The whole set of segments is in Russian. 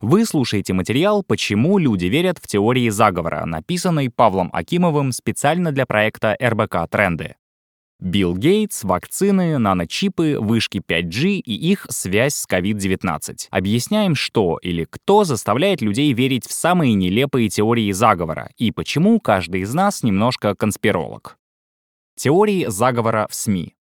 Вы слушаете материал «Почему люди верят в теории заговора», написанный Павлом Акимовым специально для проекта РБК «Тренды». Билл Гейтс, вакцины, наночипы, вышки 5G и их связь с COVID-19. Объясняем, что или кто заставляет людей верить в самые нелепые теории заговора и почему каждый из нас немножко конспиролог. Теории заговора в СМИ.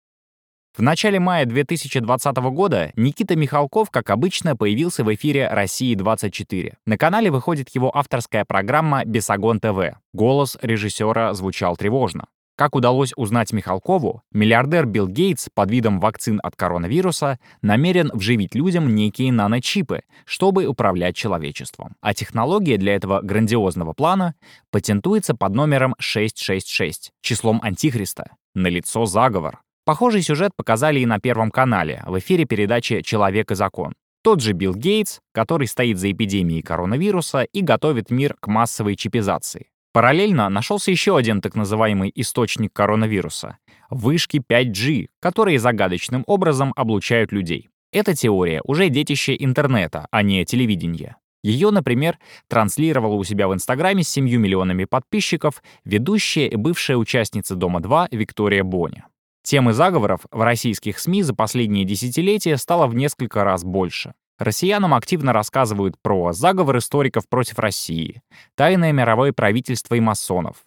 В начале мая 2020 года Никита Михалков, как обычно, появился в эфире «России-24». На канале выходит его авторская программа «Бесогон ТВ». Голос режиссера звучал тревожно. Как удалось узнать Михалкову, миллиардер Билл Гейтс под видом вакцин от коронавируса намерен вживить людям некие наночипы, чтобы управлять человечеством. А технология для этого грандиозного плана патентуется под номером 666, числом Антихриста. Налицо заговор. Похожий сюжет показали и на Первом канале, в эфире передачи «Человек и закон». Тот же Билл Гейтс, который стоит за эпидемией коронавируса и готовит мир к массовой чипизации. Параллельно нашелся еще один так называемый источник коронавируса — вышки 5G, которые загадочным образом облучают людей. Эта теория уже детище интернета, а не телевидения. Ее, например, транслировала у себя в Инстаграме с 7 миллионами подписчиков ведущая и бывшая участница «Дома-2» Виктория Боня. Темы заговоров в российских СМИ за последние десятилетия стало в несколько раз больше. Россиянам активно рассказывают про заговор историков против России, тайное мировое правительство и масонов,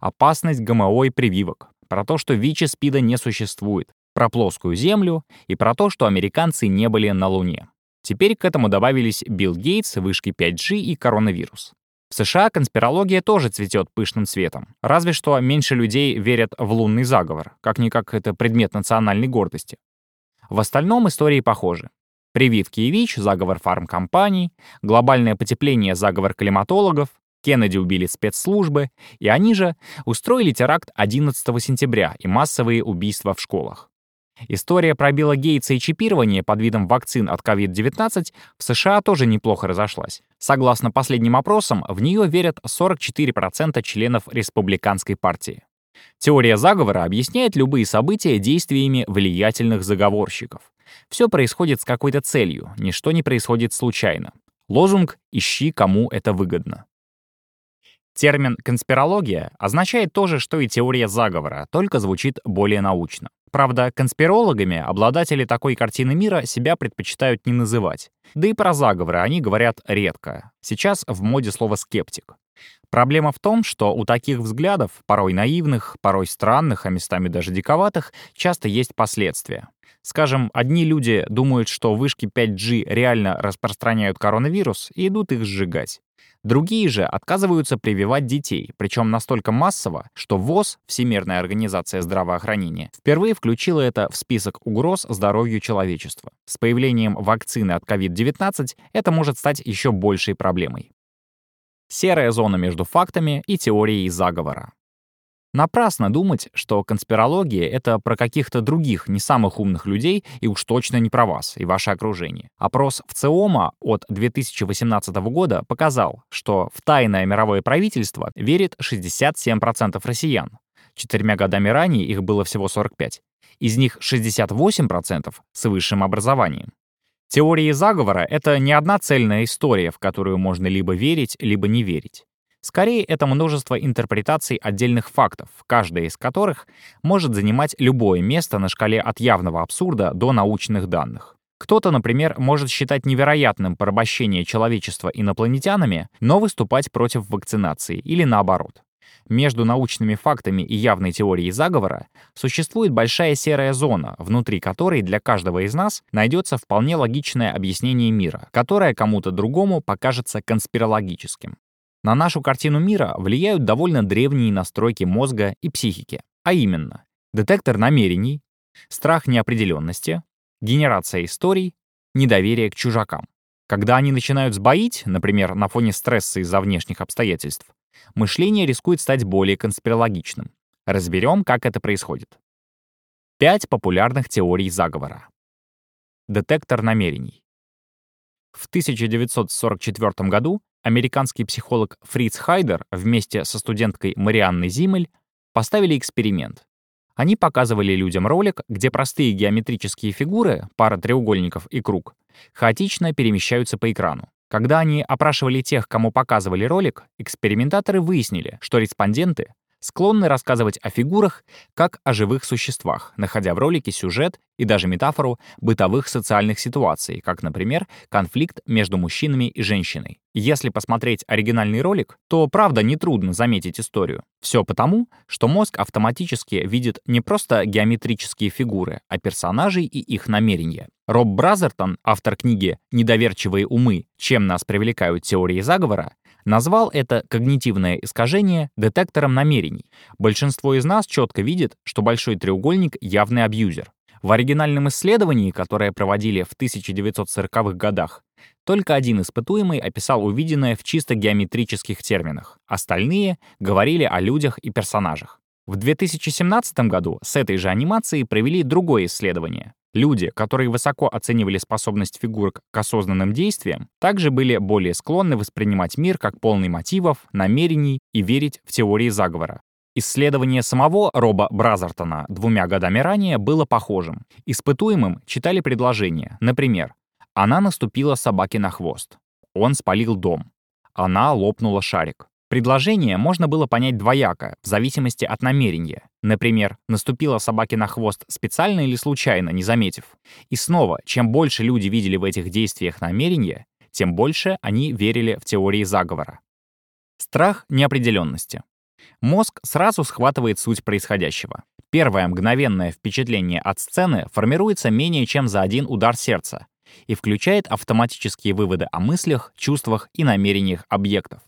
опасность ГМО и прививок, про то, что ВИЧ и СПИДа не существует, про плоскую Землю и про то, что американцы не были на Луне. Теперь к этому добавились Билл Гейтс, вышки 5G и коронавирус. В США конспирология тоже цветет пышным цветом. Разве что меньше людей верят в лунный заговор, как-никак это предмет национальной гордости. В остальном истории похожи. Прививки и ВИЧ, заговор фармкомпаний, глобальное потепление, заговор климатологов, Кеннеди убили спецслужбы, и они же устроили теракт 11 сентября и массовые убийства в школах. История про Билла Гейтса и чипирование под видом вакцин от COVID-19 в США тоже неплохо разошлась. Согласно последним опросам, в нее верят 44% членов республиканской партии. Теория заговора объясняет любые события действиями влиятельных заговорщиков. Все происходит с какой-то целью, ничто не происходит случайно. Лозунг «Ищи, кому это выгодно». Термин «конспирология» означает то же, что и теория заговора, только звучит более научно. Правда, конспирологами обладатели такой картины мира себя предпочитают не называть. Да и про заговоры они говорят редко. Сейчас в моде слово «скептик». Проблема в том, что у таких взглядов, порой наивных, порой странных, а местами даже диковатых, часто есть последствия. Скажем, одни люди думают, что вышки 5G реально распространяют коронавирус и идут их сжигать. Другие же отказываются прививать детей, причем настолько массово, что ВОЗ, Всемирная организация здравоохранения, впервые включила это в список угроз здоровью человечества. С появлением вакцины от COVID-19 это может стать еще большей проблемой. Серая зона между фактами и теорией заговора. Напрасно думать, что конспирология — это про каких-то других, не самых умных людей и уж точно не про вас и ваше окружение. Опрос в ЦИОМа от 2018 года показал, что в тайное мировое правительство верит 67% россиян. Четырьмя годами ранее их было всего 45. Из них 68% с высшим образованием. Теории заговора — это не одна цельная история, в которую можно либо верить, либо не верить. Скорее, это множество интерпретаций отдельных фактов, каждая из которых может занимать любое место на шкале от явного абсурда до научных данных. Кто-то, например, может считать невероятным порабощение человечества инопланетянами, но выступать против вакцинации или наоборот. Между научными фактами и явной теорией заговора существует большая серая зона, внутри которой для каждого из нас найдется вполне логичное объяснение мира, которое кому-то другому покажется конспирологическим. На нашу картину мира влияют довольно древние настройки мозга и психики, а именно детектор намерений, страх неопределенности, генерация историй, недоверие к чужакам. Когда они начинают сбоить, например, на фоне стресса из-за внешних обстоятельств, мышление рискует стать более конспирологичным. Разберем, как это происходит. Пять популярных теорий заговора. Детектор намерений. В 1944 году американский психолог Фриц Хайдер вместе со студенткой Марианной Зимель поставили эксперимент. Они показывали людям ролик, где простые геометрические фигуры, пара треугольников и круг, хаотично перемещаются по экрану. Когда они опрашивали тех, кому показывали ролик, экспериментаторы выяснили, что респонденты склонны рассказывать о фигурах как о живых существах, находя в ролике сюжет и даже метафору бытовых социальных ситуаций, как, например, конфликт между мужчинами и женщиной. Если посмотреть оригинальный ролик, то правда нетрудно заметить историю. Все потому, что мозг автоматически видит не просто геометрические фигуры, а персонажей и их намерения. Роб Бразертон, автор книги «Недоверчивые умы. Чем нас привлекают теории заговора», назвал это когнитивное искажение детектором намерений. Большинство из нас четко видит, что большой треугольник — явный абьюзер. В оригинальном исследовании, которое проводили в 1940-х годах, только один испытуемый описал увиденное в чисто геометрических терминах. Остальные говорили о людях и персонажах. В 2017 году с этой же анимацией провели другое исследование. Люди, которые высоко оценивали способность фигурок к осознанным действиям, также были более склонны воспринимать мир как полный мотивов, намерений и верить в теории заговора. Исследование самого Роба Бразертона двумя годами ранее было похожим. Испытуемым читали предложения, например, «Она наступила собаке на хвост», «Он спалил дом», «Она лопнула шарик». Предложение можно было понять двояко, в зависимости от намерения. Например, наступила собаке на хвост специально или случайно, не заметив. И снова, чем больше люди видели в этих действиях намерения, тем больше они верили в теории заговора. Страх неопределенности. Мозг сразу схватывает суть происходящего. Первое мгновенное впечатление от сцены формируется менее чем за один удар сердца и включает автоматические выводы о мыслях, чувствах и намерениях объектов.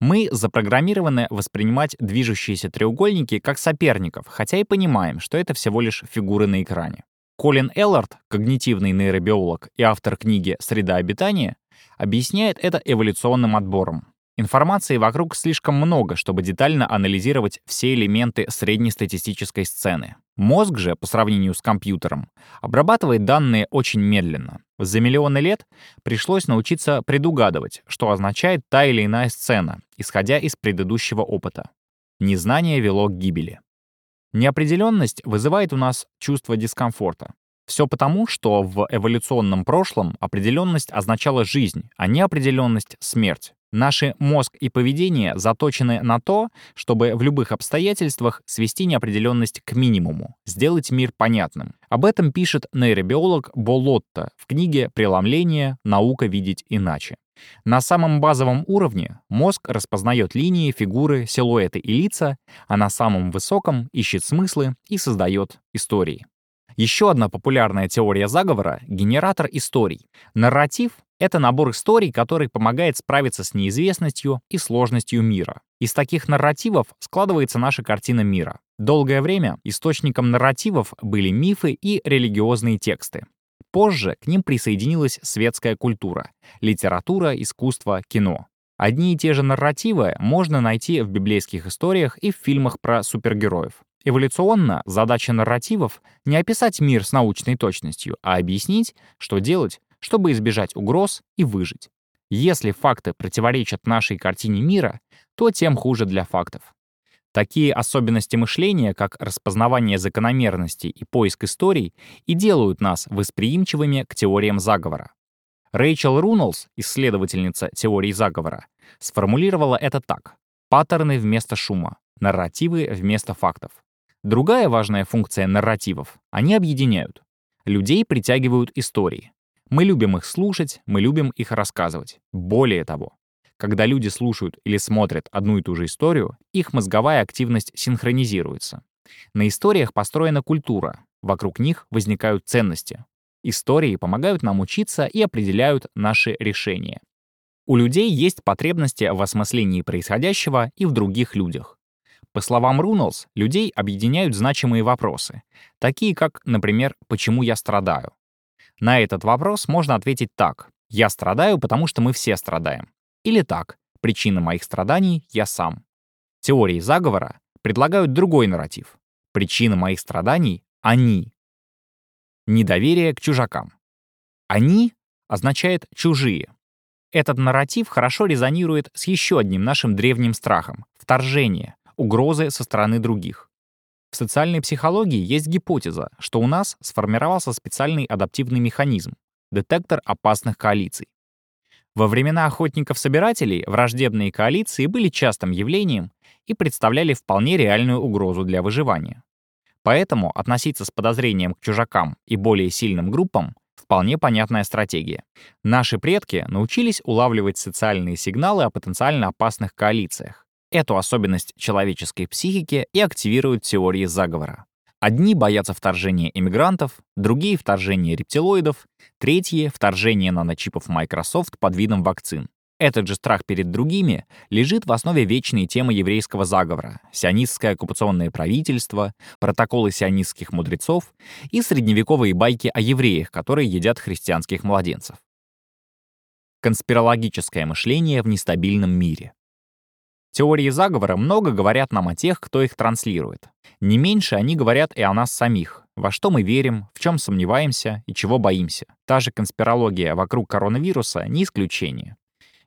Мы запрограммированы воспринимать движущиеся треугольники как соперников, хотя и понимаем, что это всего лишь фигуры на экране. Колин Эллард, когнитивный нейробиолог и автор книги «Среда обитания», объясняет это эволюционным отбором. Информации вокруг слишком много, чтобы детально анализировать все элементы среднестатистической сцены. Мозг же, по сравнению с компьютером, обрабатывает данные очень медленно. За миллионы лет пришлось научиться предугадывать, что означает та или иная сцена, исходя из предыдущего опыта. Незнание вело к гибели. Неопределенность вызывает у нас чувство дискомфорта. Все потому, что в эволюционном прошлом определенность означала жизнь, а неопределенность — смерть. Наши мозг и поведение заточены на то, чтобы в любых обстоятельствах свести неопределенность к минимуму, сделать мир понятным. Об этом пишет нейробиолог Болотта в книге «Преломление. Наука видеть иначе». На самом базовом уровне мозг распознает линии, фигуры, силуэты и лица, а на самом высоком ищет смыслы и создает истории. Еще одна популярная теория заговора — генератор историй. Нарратив — это набор историй, который помогает справиться с неизвестностью и сложностью мира. Из таких нарративов складывается наша картина мира. Долгое время источником нарративов были мифы и религиозные тексты. Позже к ним присоединилась светская культура — литература, искусство, кино. Одни и те же нарративы можно найти в библейских историях и в фильмах про супергероев. Эволюционно задача нарративов — не описать мир с научной точностью, а объяснить, что делать, чтобы избежать угроз и выжить. Если факты противоречат нашей картине мира, то тем хуже для фактов. Такие особенности мышления, как распознавание закономерностей и поиск историй, и делают нас восприимчивыми к теориям заговора. Рэйчел Руналс, исследовательница теории заговора, сформулировала это так. Паттерны вместо шума, нарративы вместо фактов. Другая важная функция нарративов — они объединяют. Людей притягивают истории. Мы любим их слушать, мы любим их рассказывать. Более того, когда люди слушают или смотрят одну и ту же историю, их мозговая активность синхронизируется. На историях построена культура, вокруг них возникают ценности. Истории помогают нам учиться и определяют наши решения. У людей есть потребности в осмыслении происходящего и в других людях. По словам Руналс, людей объединяют значимые вопросы, такие как, например, «почему я страдаю?». На этот вопрос можно ответить так «я страдаю, потому что мы все страдаем». Или так «причина моих страданий — я сам». Теории заговора предлагают другой нарратив. Причина моих страданий — они. Недоверие к чужакам. «Они» означает «чужие». Этот нарратив хорошо резонирует с еще одним нашим древним страхом — вторжение, угрозы со стороны других. В социальной психологии есть гипотеза, что у нас сформировался специальный адаптивный механизм — детектор опасных коалиций. Во времена охотников-собирателей враждебные коалиции были частым явлением и представляли вполне реальную угрозу для выживания. Поэтому относиться с подозрением к чужакам и более сильным группам — вполне понятная стратегия. Наши предки научились улавливать социальные сигналы о потенциально опасных коалициях. Эту особенность человеческой психики и активируют теории заговора. Одни боятся вторжения иммигрантов, другие — вторжения рептилоидов, третьи — вторжения наночипов Microsoft под видом вакцин. Этот же страх перед другими лежит в основе вечной темы еврейского заговора, сионистское оккупационное правительство, протоколы сионистских мудрецов и средневековые байки о евреях, которые едят христианских младенцев. Конспирологическое мышление в нестабильном мире. Теории заговора много говорят нам о тех, кто их транслирует. Не меньше они говорят и о нас самих, во что мы верим, в чем сомневаемся и чего боимся. Та же конспирология вокруг коронавируса не исключение.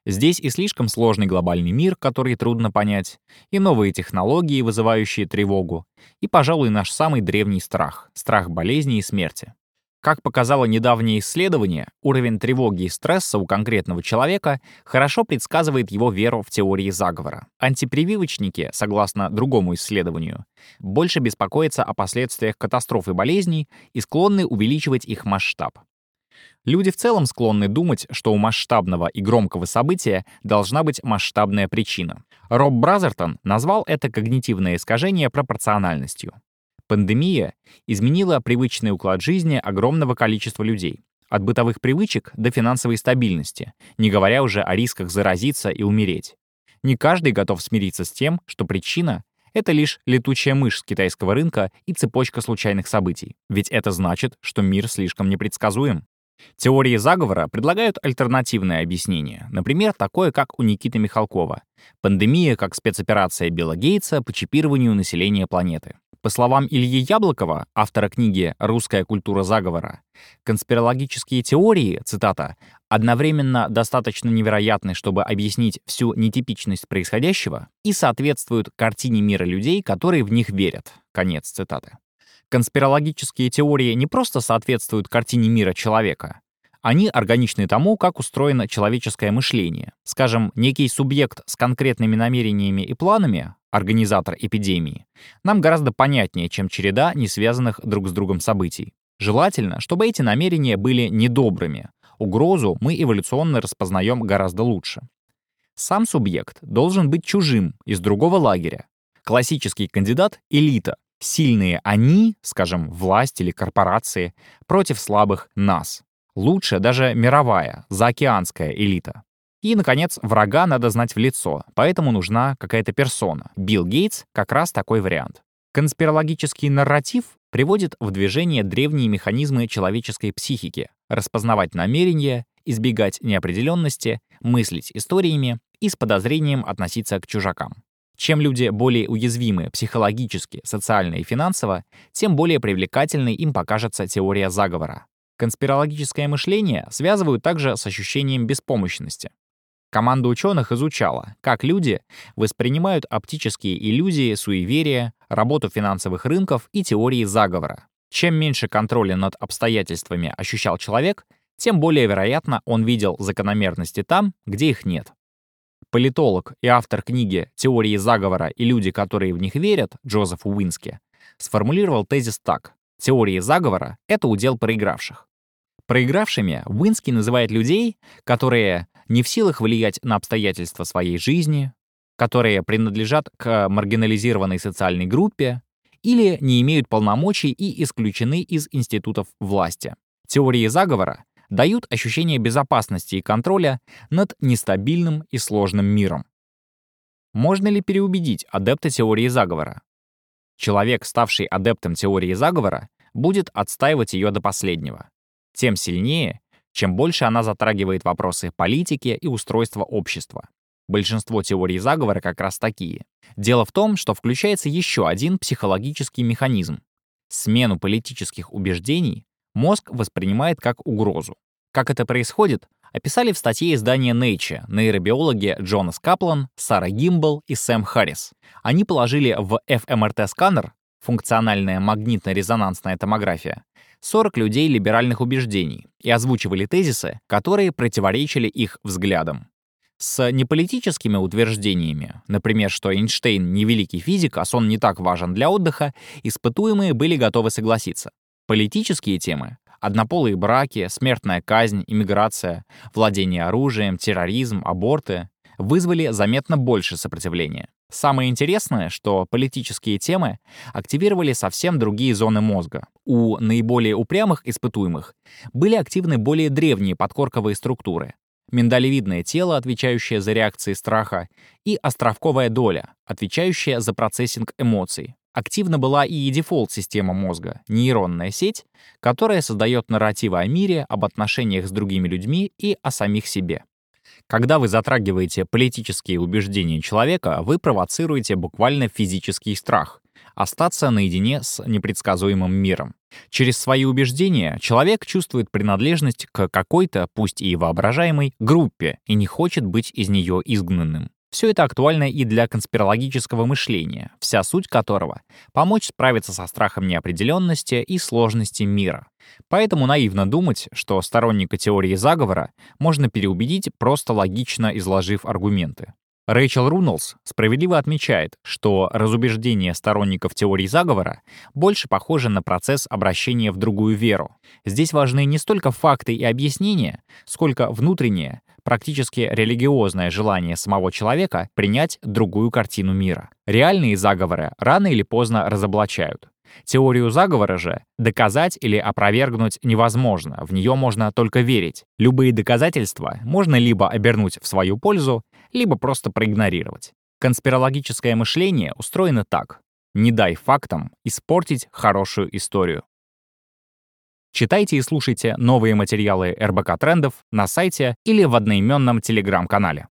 Здесь и слишком сложный глобальный мир, который трудно понять, и новые технологии, вызывающие тревогу, и, пожалуй, наш самый древний страх — страх болезни и смерти. Как показало недавнее исследование, уровень тревоги и стресса у конкретного человека хорошо предсказывает его веру в теории заговора. Антипрививочники, согласно другому исследованию, больше беспокоятся о последствиях катастрофы болезней и склонны увеличивать их масштаб. Люди в целом склонны думать, что у масштабного и громкого события должна быть масштабная причина. Роб Бразертон назвал это когнитивное искажение пропорциональностью. Пандемия изменила привычный уклад жизни огромного количества людей, от бытовых привычек до финансовой стабильности, не говоря уже о рисках заразиться и умереть. Не каждый готов смириться с тем, что причина — это лишь летучая мышь с китайского рынка и цепочка случайных событий. Ведь это значит, что мир слишком непредсказуем. Теории заговора предлагают альтернативное объяснение, например, такое, как у Никиты Михалкова. Пандемия как спецоперация Билла Гейтса по чипированию населения планеты. По словам Ильи Яблокова, автора книги «Русская культура заговора», конспирологические теории, цитата, одновременно достаточно невероятны, чтобы объяснить всю нетипичность происходящего и соответствуют картине мира людей, которые в них верят. Конец цитаты. Конспирологические теории не просто соответствуют картине мира человека, они органичны тому, как устроено человеческое мышление. Скажем, некий субъект с конкретными намерениями и планами, организатор эпидемии, нам гораздо понятнее, чем череда не связанных друг с другом событий. Желательно, чтобы эти намерения были недобрыми. Угрозу мы эволюционно распознаем гораздо лучше. Сам субъект должен быть чужим, из другого лагеря. Классический кандидат — элита, Сильные они, скажем, власть или корпорации, против слабых нас. Лучше даже мировая, заокеанская элита. И, наконец, врага надо знать в лицо, поэтому нужна какая-то персона. Билл Гейтс — как раз такой вариант. Конспирологический нарратив приводит в движение древние механизмы человеческой психики, распознавать намерения, избегать неопределенности, мыслить историями и с подозрением относиться к чужакам. Чем люди более уязвимы психологически, социально и финансово, тем более привлекательной им покажется теория заговора. Конспирологическое мышление связывают также с ощущением беспомощности. Команда ученых изучала, как люди воспринимают оптические иллюзии, суеверия, работу финансовых рынков и теории заговора. Чем меньше контроля над обстоятельствами ощущал человек, тем более вероятно он видел закономерности там, где их нет. Политолог и автор книги «Теории заговора и люди, которые в них верят» Джозеф Уински сформулировал тезис так. Теории заговора — это удел проигравших. Проигравшими Уински называет людей, которые не в силах влиять на обстоятельства своей жизни, которые принадлежат к маргинализированной социальной группе или не имеют полномочий и исключены из институтов власти. Теории заговора дают ощущение безопасности и контроля над нестабильным и сложным миром. Можно ли переубедить адепта теории заговора? Человек, ставший адептом теории заговора, будет отстаивать ее до последнего. Тем сильнее, чем больше она затрагивает вопросы политики и устройства общества. Большинство теорий заговора как раз такие. Дело в том, что включается еще один психологический механизм. Смену политических убеждений мозг воспринимает как угрозу. Как это происходит, описали в статье издания Nature нейробиологи Джонас Каплан, Сара Гимбл и Сэм Харрис. Они положили в fMRT-сканер, функциональная магнитно-резонансная томография, 40 людей либеральных убеждений и озвучивали тезисы, которые противоречили их взглядам. С неполитическими утверждениями, например, что Эйнштейн не великий физик, а сон не так важен для отдыха, испытуемые были готовы согласиться. Политические темы — однополые браки, смертная казнь, иммиграция, владение оружием, терроризм, аборты — вызвали заметно больше сопротивления. Самое интересное, что политические темы активировали совсем другие зоны мозга. У наиболее упрямых испытуемых были активны более древние подкорковые структуры, миндалевидное тело, отвечающее за реакции страха, и островковая доля, отвечающая за процессинг эмоций. Активна была и дефолт-система мозга, нейронная сеть, которая создает нарративы о мире, об отношениях с другими людьми и о самих себе. Когда вы затрагиваете политические убеждения человека, вы провоцируете буквально физический страх — остаться наедине с непредсказуемым миром. Через свои убеждения человек чувствует принадлежность к какой-то, пусть и воображаемой, группе и не хочет быть из нее изгнанным. Все это актуально и для конспирологического мышления, вся суть которого — помочь справиться со страхом неопределенности и сложности мира. Поэтому наивно думать, что сторонника теории заговора можно переубедить, просто логично изложив аргументы. Рэйчел Рунулс справедливо отмечает, что разубеждение сторонников теории заговора больше похоже на процесс обращения в другую веру. Здесь важны не столько факты и объяснения, сколько внутреннее, практически религиозное желание самого человека принять другую картину мира. Реальные заговоры рано или поздно разоблачают. Теорию заговора же доказать или опровергнуть невозможно, в нее можно только верить. Любые доказательства можно либо обернуть в свою пользу, либо просто проигнорировать. Конспирологическое мышление устроено так. Не дай фактам испортить хорошую историю. Читайте и слушайте новые материалы РБК Трендов на сайте или в одноименном телеграм-канале.